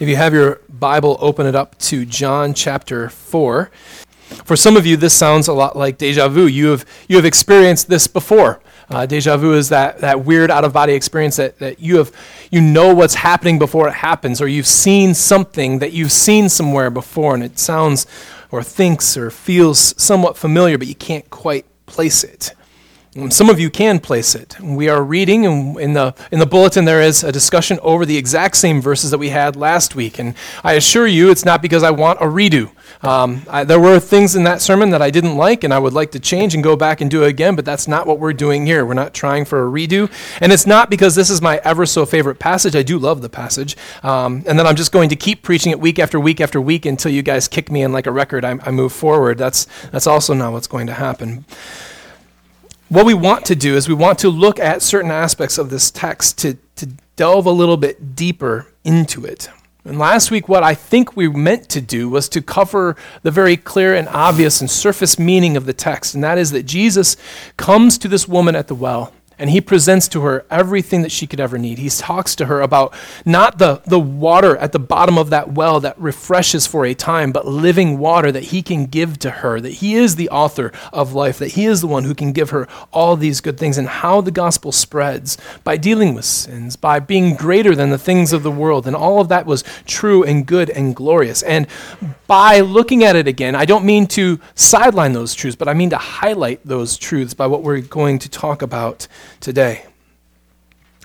If you have your Bible, open it up to John chapter 4. For some of you, this sounds a lot like deja vu. You have, you have experienced this before. Uh, deja vu is that, that weird out of body experience that, that you, have, you know what's happening before it happens, or you've seen something that you've seen somewhere before, and it sounds or thinks or feels somewhat familiar, but you can't quite place it. Some of you can place it. We are reading, and in the, in the bulletin, there is a discussion over the exact same verses that we had last week. And I assure you, it's not because I want a redo. Um, I, there were things in that sermon that I didn't like, and I would like to change and go back and do it again, but that's not what we're doing here. We're not trying for a redo. And it's not because this is my ever so favorite passage. I do love the passage. Um, and then I'm just going to keep preaching it week after week after week until you guys kick me in like a record. I, I move forward. That's, that's also not what's going to happen what we want to do is we want to look at certain aspects of this text to, to delve a little bit deeper into it. And last week, what I think we meant to do was to cover the very clear and obvious and surface meaning of the text, and that is that Jesus comes to this woman at the well and he presents to her everything that she could ever need. He talks to her about not the, the water at the bottom of that well that refreshes for a time, but living water that he can give to her, that he is the author of life, that he is the one who can give her all these good things, and how the gospel spreads by dealing with sins, by being greater than the things of the world. And all of that was true and good and glorious. And by looking at it again, I don't mean to sideline those truths, but I mean to highlight those truths by what we're going to talk about today.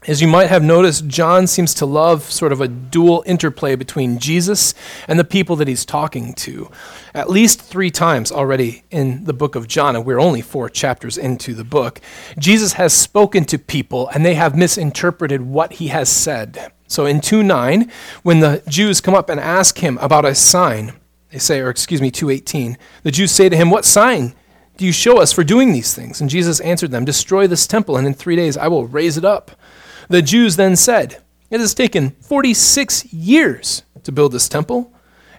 As you might have noticed, John seems to love sort of a dual interplay between Jesus and the people that he's talking to. At least three times already in the book of John, and we're only four chapters into the book, Jesus has spoken to people and they have misinterpreted what he has said. So in 2 9, when the Jews come up and ask him about a sign, they say, or excuse me, 218, the Jews say to him, What sign do you show us for doing these things? And Jesus answered them, Destroy this temple, and in three days I will raise it up. The Jews then said, It has taken 46 years to build this temple,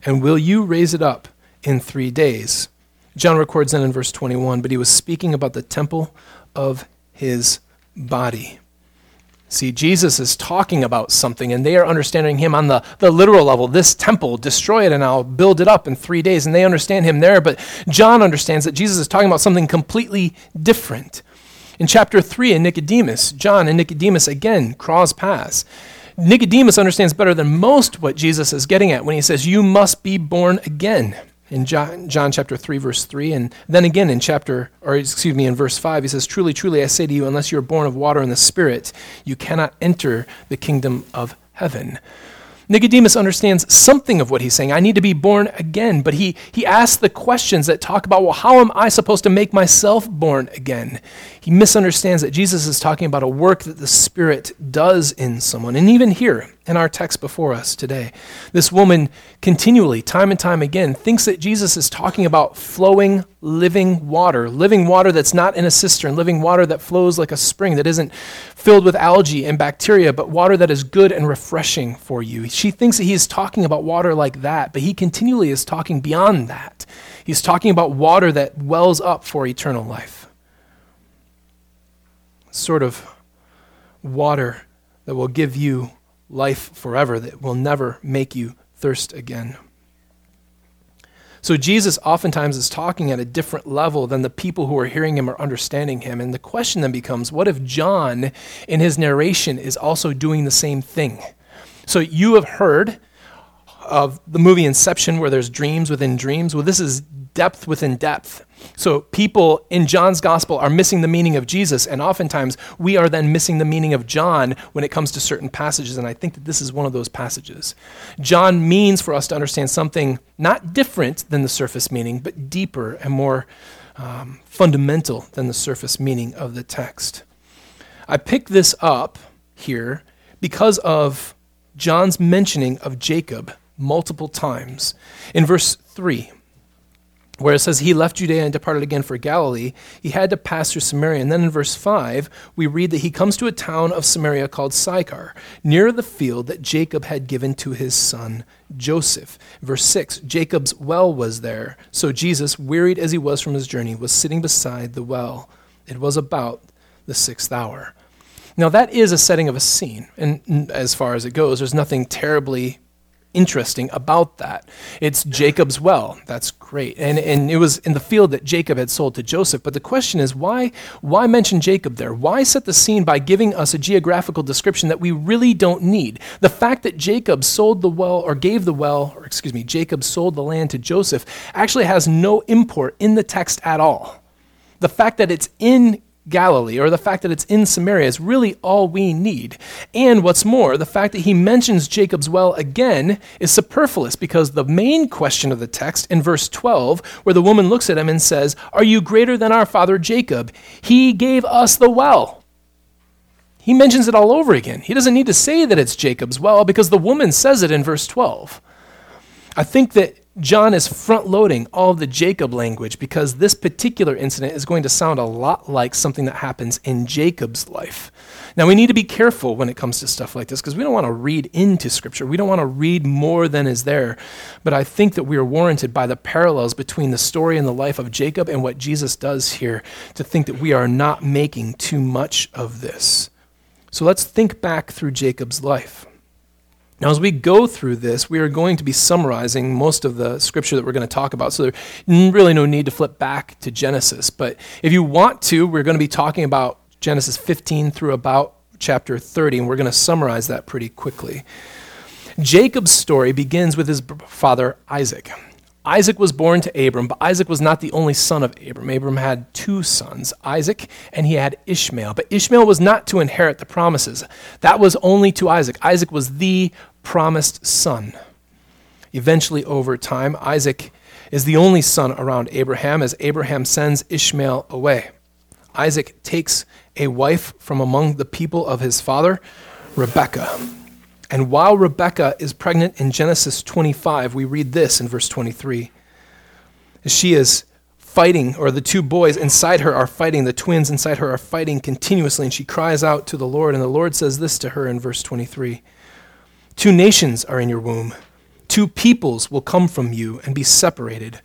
and will you raise it up in three days? John records then in verse 21, but he was speaking about the temple of his body. See, Jesus is talking about something, and they are understanding him on the, the literal level. This temple, destroy it, and I'll build it up in three days. And they understand him there. But John understands that Jesus is talking about something completely different. In chapter 3, in Nicodemus, John and Nicodemus again cross paths. Nicodemus understands better than most what Jesus is getting at when he says, You must be born again in John, John, chapter 3 verse 3 and then again in chapter or excuse me in verse 5 he says truly truly I say to you unless you are born of water and the spirit you cannot enter the kingdom of heaven Nicodemus understands something of what he's saying. I need to be born again. But he, he asks the questions that talk about, well, how am I supposed to make myself born again? He misunderstands that Jesus is talking about a work that the Spirit does in someone. And even here, in our text before us today, this woman continually, time and time again, thinks that Jesus is talking about flowing, living water, living water that's not in a cistern, living water that flows like a spring, that isn't filled with algae and bacteria, but water that is good and refreshing for you. She thinks that he is talking about water like that, but he continually is talking beyond that. He's talking about water that wells up for eternal life. Sort of water that will give you life forever, that will never make you thirst again. So Jesus oftentimes is talking at a different level than the people who are hearing him or understanding him. And the question then becomes what if John, in his narration, is also doing the same thing? So you have heard of the movie Inception where there's dreams within dreams. Well, this is depth within depth. So people in John's gospel are missing the meaning of Jesus, and oftentimes we are then missing the meaning of John when it comes to certain passages, and I think that this is one of those passages. John means for us to understand something not different than the surface meaning, but deeper and more um, fundamental than the surface meaning of the text. I pick this up here because of John's mentioning of Jacob multiple times. In verse 3, where it says he left Judea and departed again for Galilee, he had to pass through Samaria. And then in verse 5, we read that he comes to a town of Samaria called Sychar, near the field that Jacob had given to his son Joseph. Verse 6, Jacob's well was there. So Jesus, wearied as he was from his journey, was sitting beside the well. It was about the sixth hour. Now, that is a setting of a scene. And as far as it goes, there's nothing terribly interesting about that. It's Jacob's well. That's great. And, and it was in the field that Jacob had sold to Joseph. But the question is, why, why mention Jacob there? Why set the scene by giving us a geographical description that we really don't need? The fact that Jacob sold the well, or gave the well, or excuse me, Jacob sold the land to Joseph, actually has no import in the text at all. The fact that it's in Galilee or the fact that it's in Samaria is really all we need. And what's more, the fact that he mentions Jacob's well again is superfluous because the main question of the text in verse 12, where the woman looks at him and says, Are you greater than our father Jacob? He gave us the well. He mentions it all over again. He doesn't need to say that it's Jacob's well because the woman says it in verse 12. I think that John is front loading all the Jacob language because this particular incident is going to sound a lot like something that happens in Jacob's life. Now, we need to be careful when it comes to stuff like this because we don't want to read into Scripture. We don't want to read more than is there. But I think that we are warranted by the parallels between the story and the life of Jacob and what Jesus does here to think that we are not making too much of this. So let's think back through Jacob's life. Now, as we go through this, we are going to be summarizing most of the scripture that we're going to talk about. So, there's really no need to flip back to Genesis. But if you want to, we're going to be talking about Genesis 15 through about chapter 30, and we're going to summarize that pretty quickly. Jacob's story begins with his father Isaac. Isaac was born to Abram, but Isaac was not the only son of Abram. Abram had two sons, Isaac and he had Ishmael. But Ishmael was not to inherit the promises. That was only to Isaac. Isaac was the promised son. Eventually, over time, Isaac is the only son around Abraham as Abraham sends Ishmael away. Isaac takes a wife from among the people of his father, Rebekah. And while Rebekah is pregnant in Genesis 25, we read this in verse 23. She is fighting, or the two boys inside her are fighting, the twins inside her are fighting continuously, and she cries out to the Lord. And the Lord says this to her in verse 23 Two nations are in your womb, two peoples will come from you and be separated.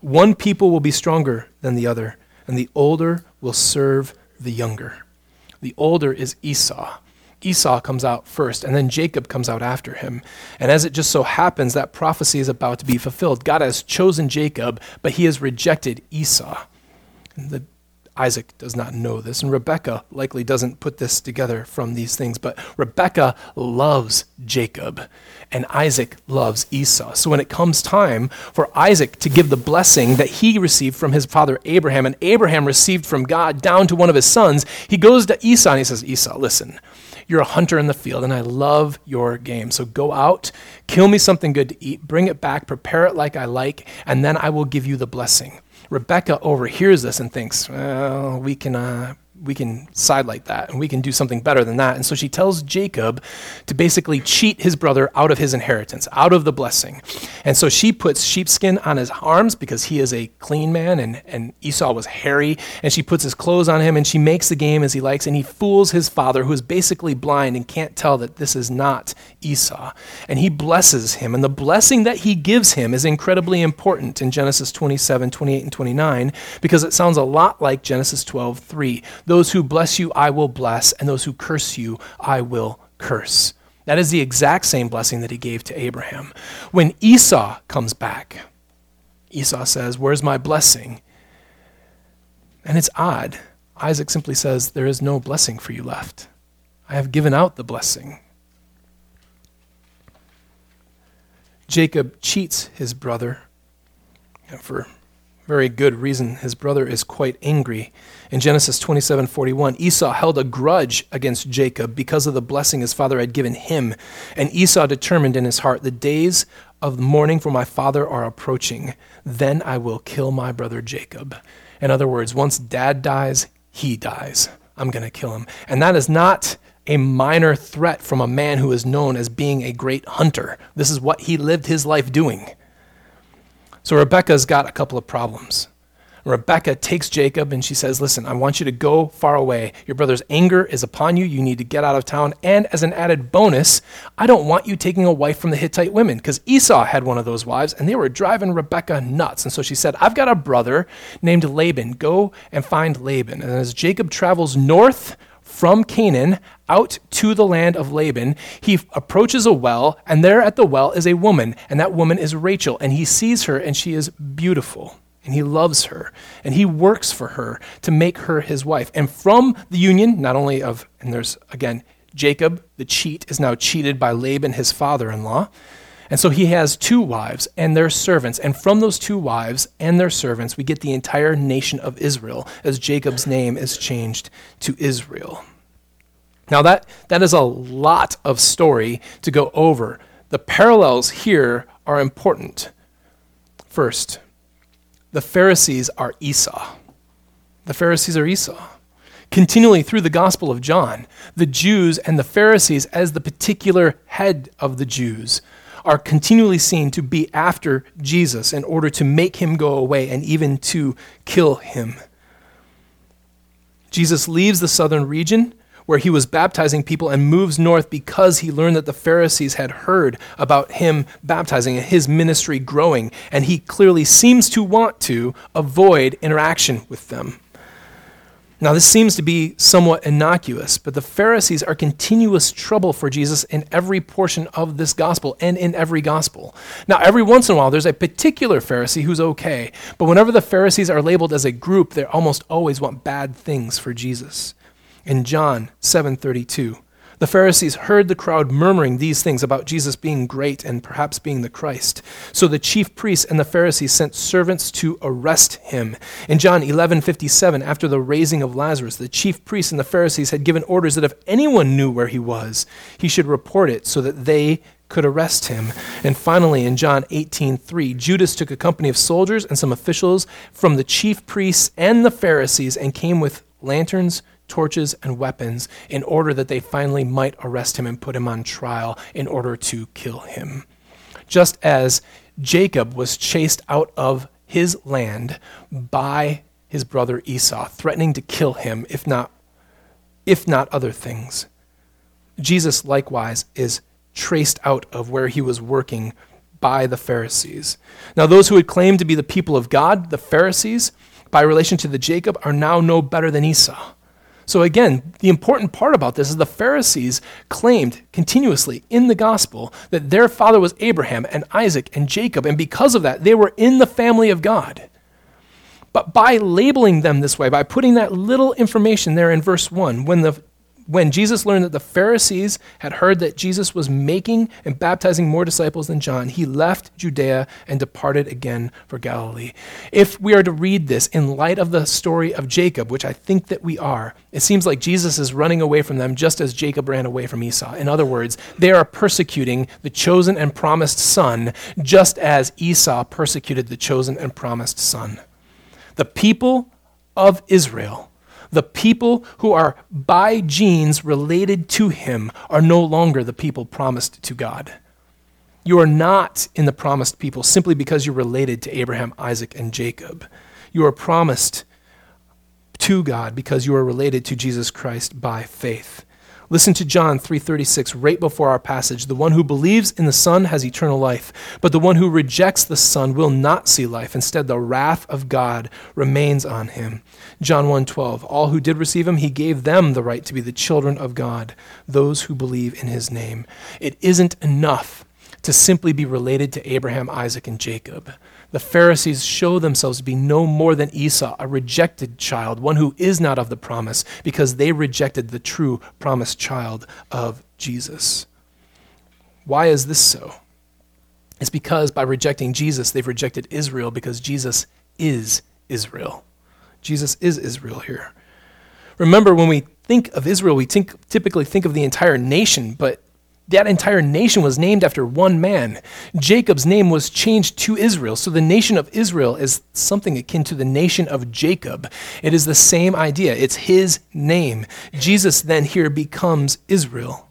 One people will be stronger than the other, and the older will serve the younger. The older is Esau Esau comes out first, and then Jacob comes out after him. And as it just so happens, that prophecy is about to be fulfilled. God has chosen Jacob, but he has rejected Esau. And the Isaac does not know this, and Rebecca likely doesn't put this together from these things, but Rebecca loves Jacob, and Isaac loves Esau. So when it comes time for Isaac to give the blessing that he received from his father Abraham, and Abraham received from God down to one of his sons, he goes to Esau and he says, Esau, listen, you're a hunter in the field, and I love your game. So go out, kill me something good to eat, bring it back, prepare it like I like, and then I will give you the blessing. Rebecca overhears this and thinks, well, we can, uh, we can sidelight that and we can do something better than that. And so she tells Jacob to basically cheat his brother out of his inheritance, out of the blessing. And so she puts sheepskin on his arms because he is a clean man and, and Esau was hairy. And she puts his clothes on him and she makes the game as he likes. And he fools his father, who is basically blind and can't tell that this is not Esau. And he blesses him. And the blessing that he gives him is incredibly important in Genesis 27, 28, and 29 because it sounds a lot like Genesis 12, 3. Those who bless you, I will bless, and those who curse you, I will curse. That is the exact same blessing that he gave to Abraham. When Esau comes back, Esau says, Where's my blessing? And it's odd. Isaac simply says, There is no blessing for you left. I have given out the blessing. Jacob cheats his brother for very good reason. His brother is quite angry. In Genesis 27:41, Esau held a grudge against Jacob because of the blessing his father had given him, and Esau determined in his heart, "The days of mourning for my father are approaching. Then I will kill my brother Jacob." In other words, once dad dies, he dies. I'm going to kill him. And that is not a minor threat from a man who is known as being a great hunter. This is what he lived his life doing. So Rebecca's got a couple of problems. Rebecca takes Jacob and she says, Listen, I want you to go far away. Your brother's anger is upon you. You need to get out of town. And as an added bonus, I don't want you taking a wife from the Hittite women because Esau had one of those wives and they were driving Rebecca nuts. And so she said, I've got a brother named Laban. Go and find Laban. And as Jacob travels north from Canaan out to the land of Laban. He approaches a well, and there at the well is a woman, and that woman is Rachel. And he sees her, and she is beautiful, and he loves her, and he works for her to make her his wife. And from the union, not only of, and there's again, Jacob, the cheat, is now cheated by Laban, his father in law. And so he has two wives and their servants. And from those two wives and their servants, we get the entire nation of Israel as Jacob's name is changed to Israel. Now, that, that is a lot of story to go over. The parallels here are important. First, the Pharisees are Esau. The Pharisees are Esau. Continually through the Gospel of John, the Jews and the Pharisees, as the particular head of the Jews, are continually seen to be after Jesus in order to make him go away and even to kill him. Jesus leaves the southern region where he was baptizing people and moves north because he learned that the Pharisees had heard about him baptizing and his ministry growing, and he clearly seems to want to avoid interaction with them. Now, this seems to be somewhat innocuous, but the Pharisees are continuous trouble for Jesus in every portion of this gospel and in every gospel. Now, every once in a while, there's a particular Pharisee who's okay, but whenever the Pharisees are labeled as a group, they almost always want bad things for Jesus. In John 7:32, the Pharisees heard the crowd murmuring these things about Jesus being great and perhaps being the Christ. So the chief priests and the Pharisees sent servants to arrest him. In John 11:57, after the raising of Lazarus, the chief priests and the Pharisees had given orders that if anyone knew where he was, he should report it so that they could arrest him. And finally, in John 18:3, Judas took a company of soldiers and some officials from the chief priests and the Pharisees and came with lanterns torches, and weapons in order that they finally might arrest him and put him on trial in order to kill him. Just as Jacob was chased out of his land by his brother Esau, threatening to kill him if not if not other things. Jesus likewise is traced out of where he was working by the Pharisees. Now those who had claimed to be the people of God, the Pharisees, by relation to the Jacob are now no better than Esau. So, again, the important part about this is the Pharisees claimed continuously in the gospel that their father was Abraham and Isaac and Jacob, and because of that, they were in the family of God. But by labeling them this way, by putting that little information there in verse 1, when the when Jesus learned that the Pharisees had heard that Jesus was making and baptizing more disciples than John, he left Judea and departed again for Galilee. If we are to read this in light of the story of Jacob, which I think that we are, it seems like Jesus is running away from them just as Jacob ran away from Esau. In other words, they are persecuting the chosen and promised son just as Esau persecuted the chosen and promised son. The people of Israel the people who are by genes related to him are no longer the people promised to God. You are not in the promised people simply because you're related to Abraham, Isaac, and Jacob. You are promised to God because you are related to Jesus Christ by faith. Listen to John 3:36 right before our passage. The one who believes in the Son has eternal life, but the one who rejects the Son will not see life. Instead, the wrath of God remains on him. John 1:12 All who did receive him, he gave them the right to be the children of God, those who believe in his name. It isn't enough to simply be related to Abraham, Isaac, and Jacob the Pharisees show themselves to be no more than Esau, a rejected child, one who is not of the promise, because they rejected the true promised child of Jesus. Why is this so? It's because by rejecting Jesus, they've rejected Israel because Jesus is Israel. Jesus is Israel here. Remember, when we think of Israel, we think, typically think of the entire nation, but that entire nation was named after one man. Jacob's name was changed to Israel. So the nation of Israel is something akin to the nation of Jacob. It is the same idea, it's his name. Jesus then here becomes Israel.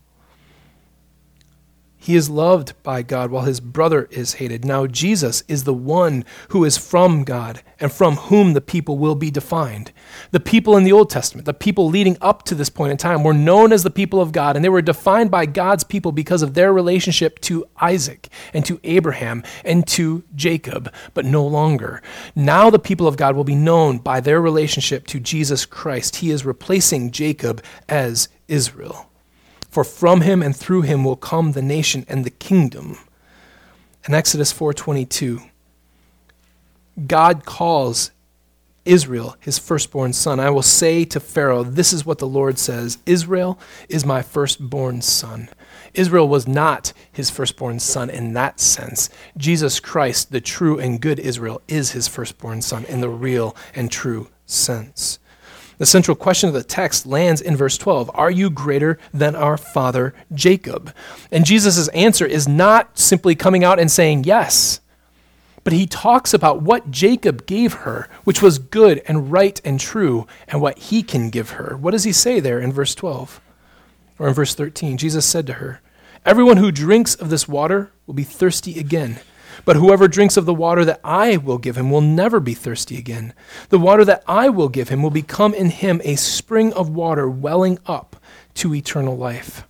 He is loved by God while his brother is hated. Now, Jesus is the one who is from God and from whom the people will be defined. The people in the Old Testament, the people leading up to this point in time, were known as the people of God, and they were defined by God's people because of their relationship to Isaac and to Abraham and to Jacob, but no longer. Now, the people of God will be known by their relationship to Jesus Christ. He is replacing Jacob as Israel. For from him and through him will come the nation and the kingdom. In Exodus 4:22, God calls Israel his firstborn son. I will say to Pharaoh, This is what the Lord says Israel is my firstborn son. Israel was not his firstborn son in that sense. Jesus Christ, the true and good Israel, is his firstborn son in the real and true sense. The central question of the text lands in verse 12 Are you greater than our father Jacob? And Jesus' answer is not simply coming out and saying yes, but he talks about what Jacob gave her, which was good and right and true, and what he can give her. What does he say there in verse 12? Or in verse 13? Jesus said to her, Everyone who drinks of this water will be thirsty again. But whoever drinks of the water that I will give him will never be thirsty again. The water that I will give him will become in him a spring of water welling up to eternal life.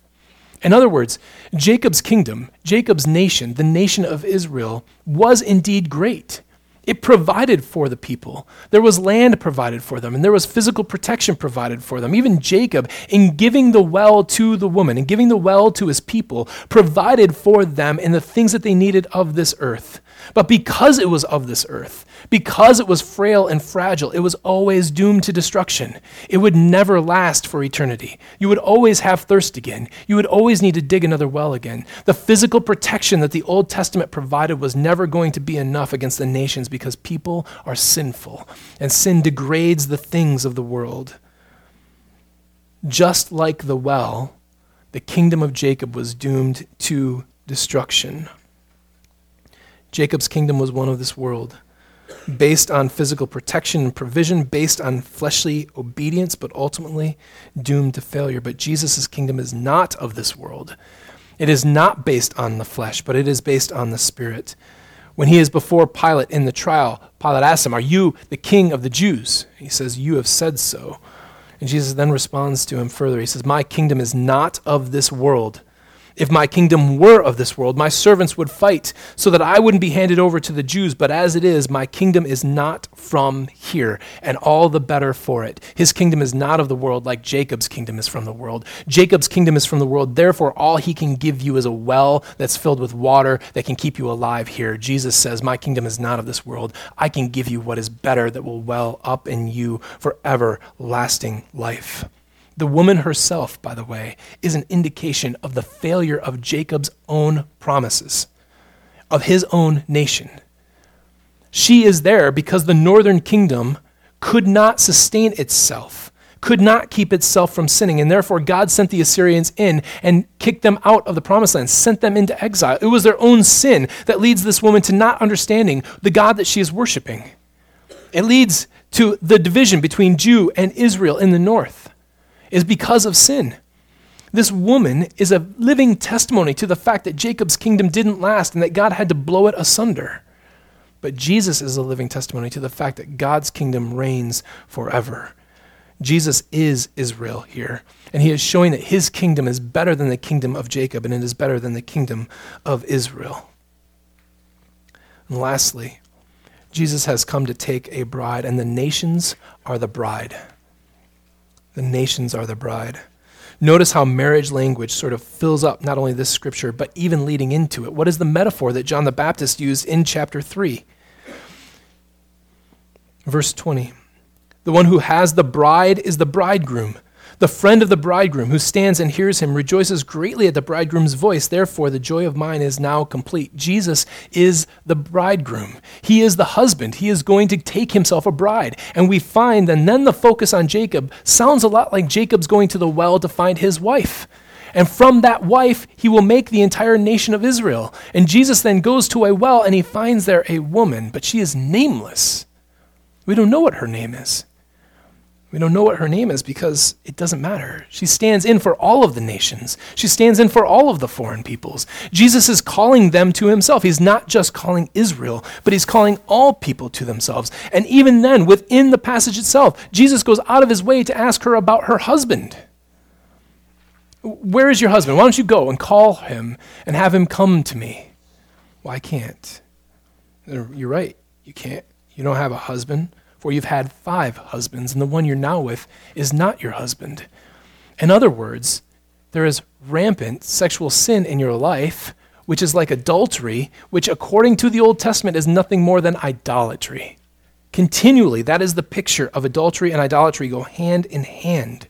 In other words, Jacob's kingdom, Jacob's nation, the nation of Israel, was indeed great. It provided for the people. There was land provided for them, and there was physical protection provided for them. Even Jacob, in giving the well to the woman and giving the well to his people, provided for them in the things that they needed of this earth. But because it was of this earth, because it was frail and fragile, it was always doomed to destruction. It would never last for eternity. You would always have thirst again. You would always need to dig another well again. The physical protection that the Old Testament provided was never going to be enough against the nations because people are sinful, and sin degrades the things of the world. Just like the well, the kingdom of Jacob was doomed to destruction. Jacob's kingdom was one of this world, based on physical protection and provision, based on fleshly obedience, but ultimately doomed to failure. But Jesus' kingdom is not of this world. It is not based on the flesh, but it is based on the Spirit. When he is before Pilate in the trial, Pilate asks him, Are you the king of the Jews? He says, You have said so. And Jesus then responds to him further. He says, My kingdom is not of this world. If my kingdom were of this world, my servants would fight so that I wouldn't be handed over to the Jews. But as it is, my kingdom is not from here, and all the better for it. His kingdom is not of the world like Jacob's kingdom is from the world. Jacob's kingdom is from the world. Therefore, all he can give you is a well that's filled with water that can keep you alive here. Jesus says, My kingdom is not of this world. I can give you what is better that will well up in you for everlasting life. The woman herself, by the way, is an indication of the failure of Jacob's own promises, of his own nation. She is there because the northern kingdom could not sustain itself, could not keep itself from sinning, and therefore God sent the Assyrians in and kicked them out of the promised land, sent them into exile. It was their own sin that leads this woman to not understanding the God that she is worshiping. It leads to the division between Jew and Israel in the north is because of sin. This woman is a living testimony to the fact that Jacob's kingdom didn't last and that God had to blow it asunder. But Jesus is a living testimony to the fact that God's kingdom reigns forever. Jesus is Israel here, and he is showing that his kingdom is better than the kingdom of Jacob, and it is better than the kingdom of Israel. And lastly, Jesus has come to take a bride, and the nations are the bride. The nations are the bride. Notice how marriage language sort of fills up not only this scripture, but even leading into it. What is the metaphor that John the Baptist used in chapter 3? Verse 20 The one who has the bride is the bridegroom. The friend of the bridegroom who stands and hears him rejoices greatly at the bridegroom's voice. Therefore, the joy of mine is now complete. Jesus is the bridegroom. He is the husband. He is going to take himself a bride. And we find, and then the focus on Jacob sounds a lot like Jacob's going to the well to find his wife. And from that wife, he will make the entire nation of Israel. And Jesus then goes to a well and he finds there a woman, but she is nameless. We don't know what her name is. We don't know what her name is because it doesn't matter. She stands in for all of the nations. She stands in for all of the foreign peoples. Jesus is calling them to himself. He's not just calling Israel, but he's calling all people to themselves. And even then, within the passage itself, Jesus goes out of his way to ask her about her husband. Where is your husband? Why don't you go and call him and have him come to me? Well, I can't. You're right. You can't. You don't have a husband, for you've had five husbands, and the one you're now with is not your husband. In other words, there is rampant sexual sin in your life, which is like adultery, which according to the Old Testament is nothing more than idolatry. Continually, that is the picture of adultery and idolatry go hand in hand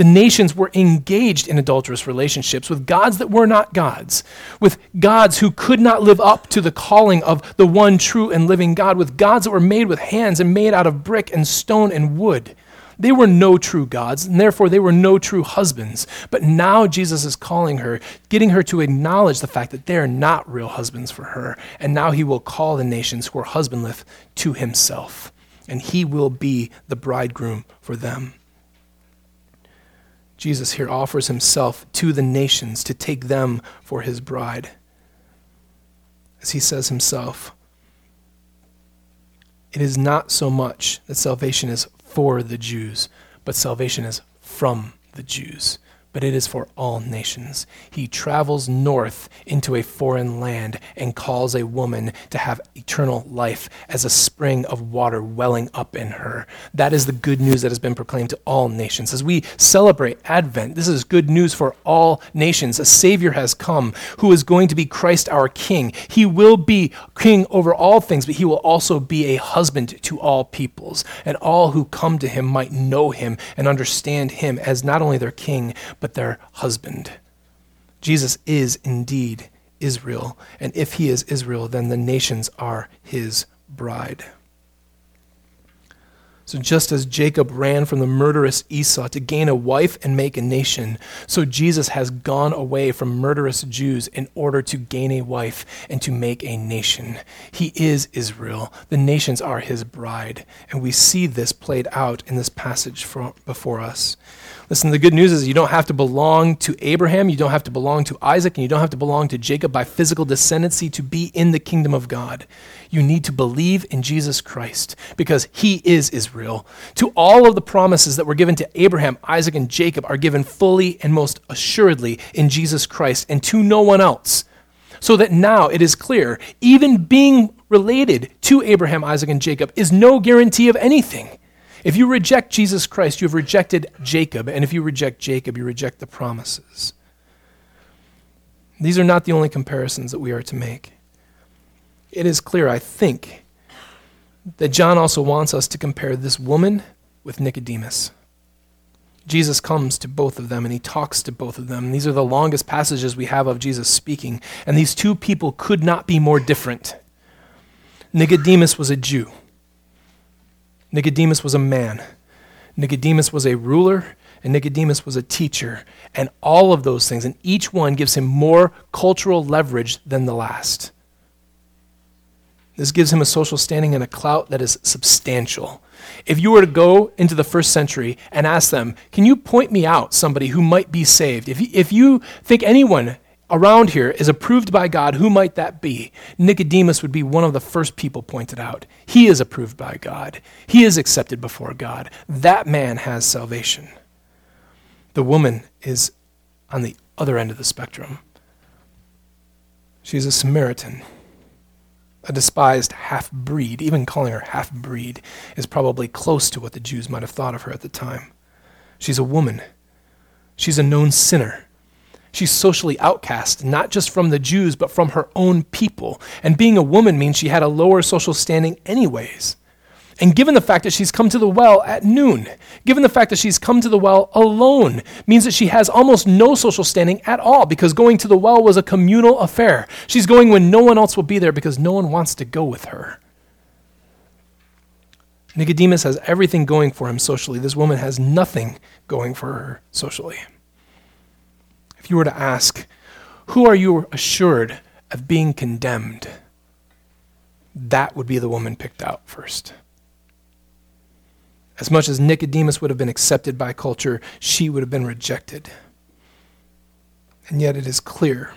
the nations were engaged in adulterous relationships with gods that were not gods, with gods who could not live up to the calling of the one true and living God, with gods that were made with hands and made out of brick and stone and wood. They were no true gods, and therefore they were no true husbands. But now Jesus is calling her, getting her to acknowledge the fact that they are not real husbands for her. And now he will call the nations who are husbandless to himself, and he will be the bridegroom for them. Jesus here offers himself to the nations to take them for his bride. As he says himself, it is not so much that salvation is for the Jews, but salvation is from the Jews but it is for all nations. He travels north into a foreign land and calls a woman to have eternal life as a spring of water welling up in her. That is the good news that has been proclaimed to all nations. As we celebrate Advent, this is good news for all nations. A Savior has come who is going to be Christ our King. He will be King over all things, but he will also be a husband to all peoples, and all who come to him might know him and understand him as not only their King, but their husband. Jesus is indeed Israel, and if he is Israel, then the nations are his bride. So, just as Jacob ran from the murderous Esau to gain a wife and make a nation, so Jesus has gone away from murderous Jews in order to gain a wife and to make a nation. He is Israel. The nations are his bride. And we see this played out in this passage for, before us. Listen, the good news is you don't have to belong to Abraham, you don't have to belong to Isaac, and you don't have to belong to Jacob by physical descendancy to be in the kingdom of God. You need to believe in Jesus Christ because he is Israel. To all of the promises that were given to Abraham, Isaac, and Jacob are given fully and most assuredly in Jesus Christ and to no one else. So that now it is clear, even being related to Abraham, Isaac, and Jacob is no guarantee of anything. If you reject Jesus Christ, you have rejected Jacob. And if you reject Jacob, you reject the promises. These are not the only comparisons that we are to make. It is clear, I think, that John also wants us to compare this woman with Nicodemus. Jesus comes to both of them and he talks to both of them. These are the longest passages we have of Jesus speaking. And these two people could not be more different. Nicodemus was a Jew. Nicodemus was a man. Nicodemus was a ruler, and Nicodemus was a teacher. And all of those things, and each one gives him more cultural leverage than the last. This gives him a social standing and a clout that is substantial. If you were to go into the first century and ask them, Can you point me out somebody who might be saved? If you, if you think anyone around here is approved by God, who might that be? Nicodemus would be one of the first people pointed out. He is approved by God, he is accepted before God. That man has salvation. The woman is on the other end of the spectrum. She's a Samaritan, a despised half breed. Even calling her half breed is probably close to what the Jews might have thought of her at the time. She's a woman. She's a known sinner. She's socially outcast, not just from the Jews, but from her own people. And being a woman means she had a lower social standing, anyways. And given the fact that she's come to the well at noon, given the fact that she's come to the well alone, means that she has almost no social standing at all because going to the well was a communal affair. She's going when no one else will be there because no one wants to go with her. Nicodemus has everything going for him socially. This woman has nothing going for her socially you were to ask, Who are you assured of being condemned? That would be the woman picked out first. As much as Nicodemus would have been accepted by culture, she would have been rejected. And yet it is clear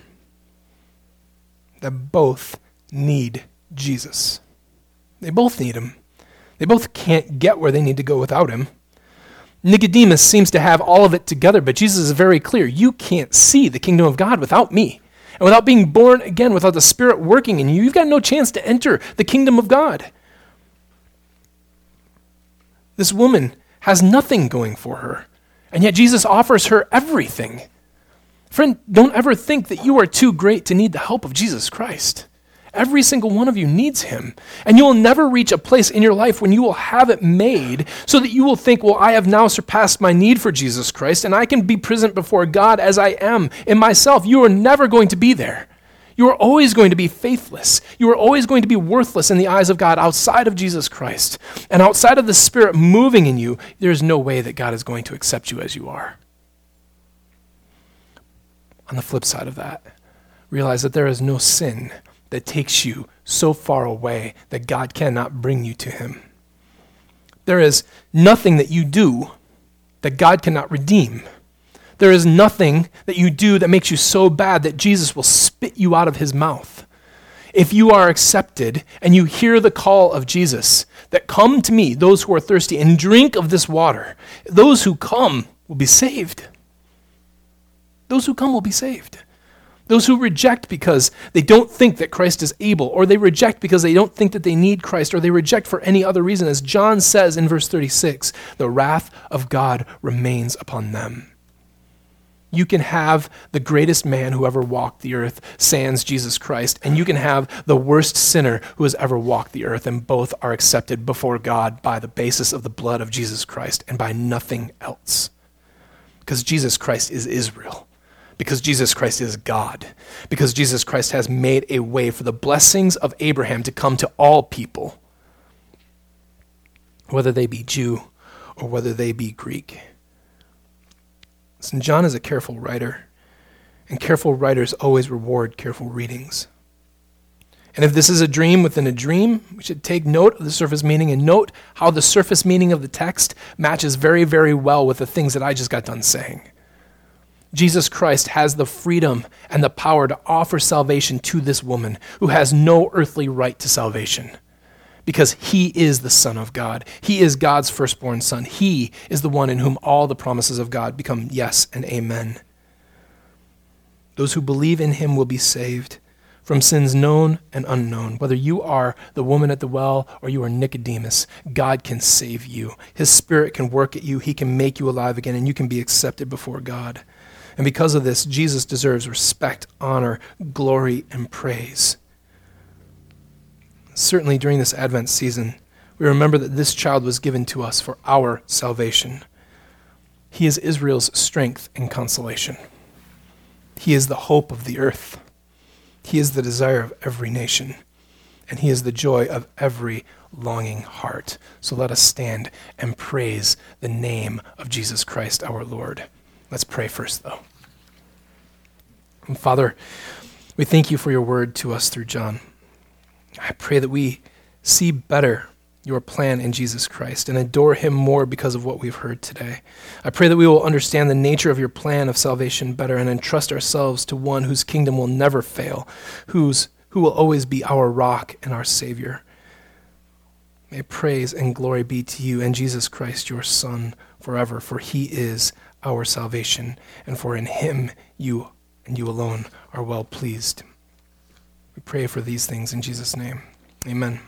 that both need Jesus. They both need him. They both can't get where they need to go without him. Nicodemus seems to have all of it together, but Jesus is very clear. You can't see the kingdom of God without me. And without being born again, without the Spirit working in you, you've got no chance to enter the kingdom of God. This woman has nothing going for her, and yet Jesus offers her everything. Friend, don't ever think that you are too great to need the help of Jesus Christ. Every single one of you needs him. And you will never reach a place in your life when you will have it made so that you will think, well, I have now surpassed my need for Jesus Christ and I can be present before God as I am in myself. You are never going to be there. You are always going to be faithless. You are always going to be worthless in the eyes of God outside of Jesus Christ. And outside of the Spirit moving in you, there is no way that God is going to accept you as you are. On the flip side of that, realize that there is no sin that takes you so far away that God cannot bring you to Him. There is nothing that you do that God cannot redeem. There is nothing that you do that makes you so bad that Jesus will spit you out of His mouth. If you are accepted and you hear the call of Jesus, that come to me, those who are thirsty, and drink of this water, those who come will be saved. Those who come will be saved. Those who reject because they don't think that Christ is able, or they reject because they don't think that they need Christ, or they reject for any other reason, as John says in verse 36, the wrath of God remains upon them. You can have the greatest man who ever walked the earth, sans Jesus Christ, and you can have the worst sinner who has ever walked the earth, and both are accepted before God by the basis of the blood of Jesus Christ and by nothing else. Because Jesus Christ is Israel because Jesus Christ is God, because Jesus Christ has made a way for the blessings of Abraham to come to all people, whether they be Jew or whether they be Greek. Listen, John is a careful writer, and careful writers always reward careful readings. And if this is a dream within a dream, we should take note of the surface meaning and note how the surface meaning of the text matches very, very well with the things that I just got done saying. Jesus Christ has the freedom and the power to offer salvation to this woman who has no earthly right to salvation because he is the Son of God. He is God's firstborn Son. He is the one in whom all the promises of God become yes and amen. Those who believe in him will be saved from sins known and unknown. Whether you are the woman at the well or you are Nicodemus, God can save you. His Spirit can work at you, He can make you alive again, and you can be accepted before God. And because of this, Jesus deserves respect, honor, glory, and praise. Certainly during this Advent season, we remember that this child was given to us for our salvation. He is Israel's strength and consolation. He is the hope of the earth. He is the desire of every nation. And he is the joy of every longing heart. So let us stand and praise the name of Jesus Christ our Lord. Let's pray first, though. Father, we thank you for your word to us through John. I pray that we see better your plan in Jesus Christ and adore him more because of what we've heard today. I pray that we will understand the nature of your plan of salvation better and entrust ourselves to one whose kingdom will never fail, whose, who will always be our rock and our Savior. May praise and glory be to you and Jesus Christ, your Son, forever, for he is our salvation, and for in him you and you alone are well pleased. We pray for these things in Jesus' name. Amen.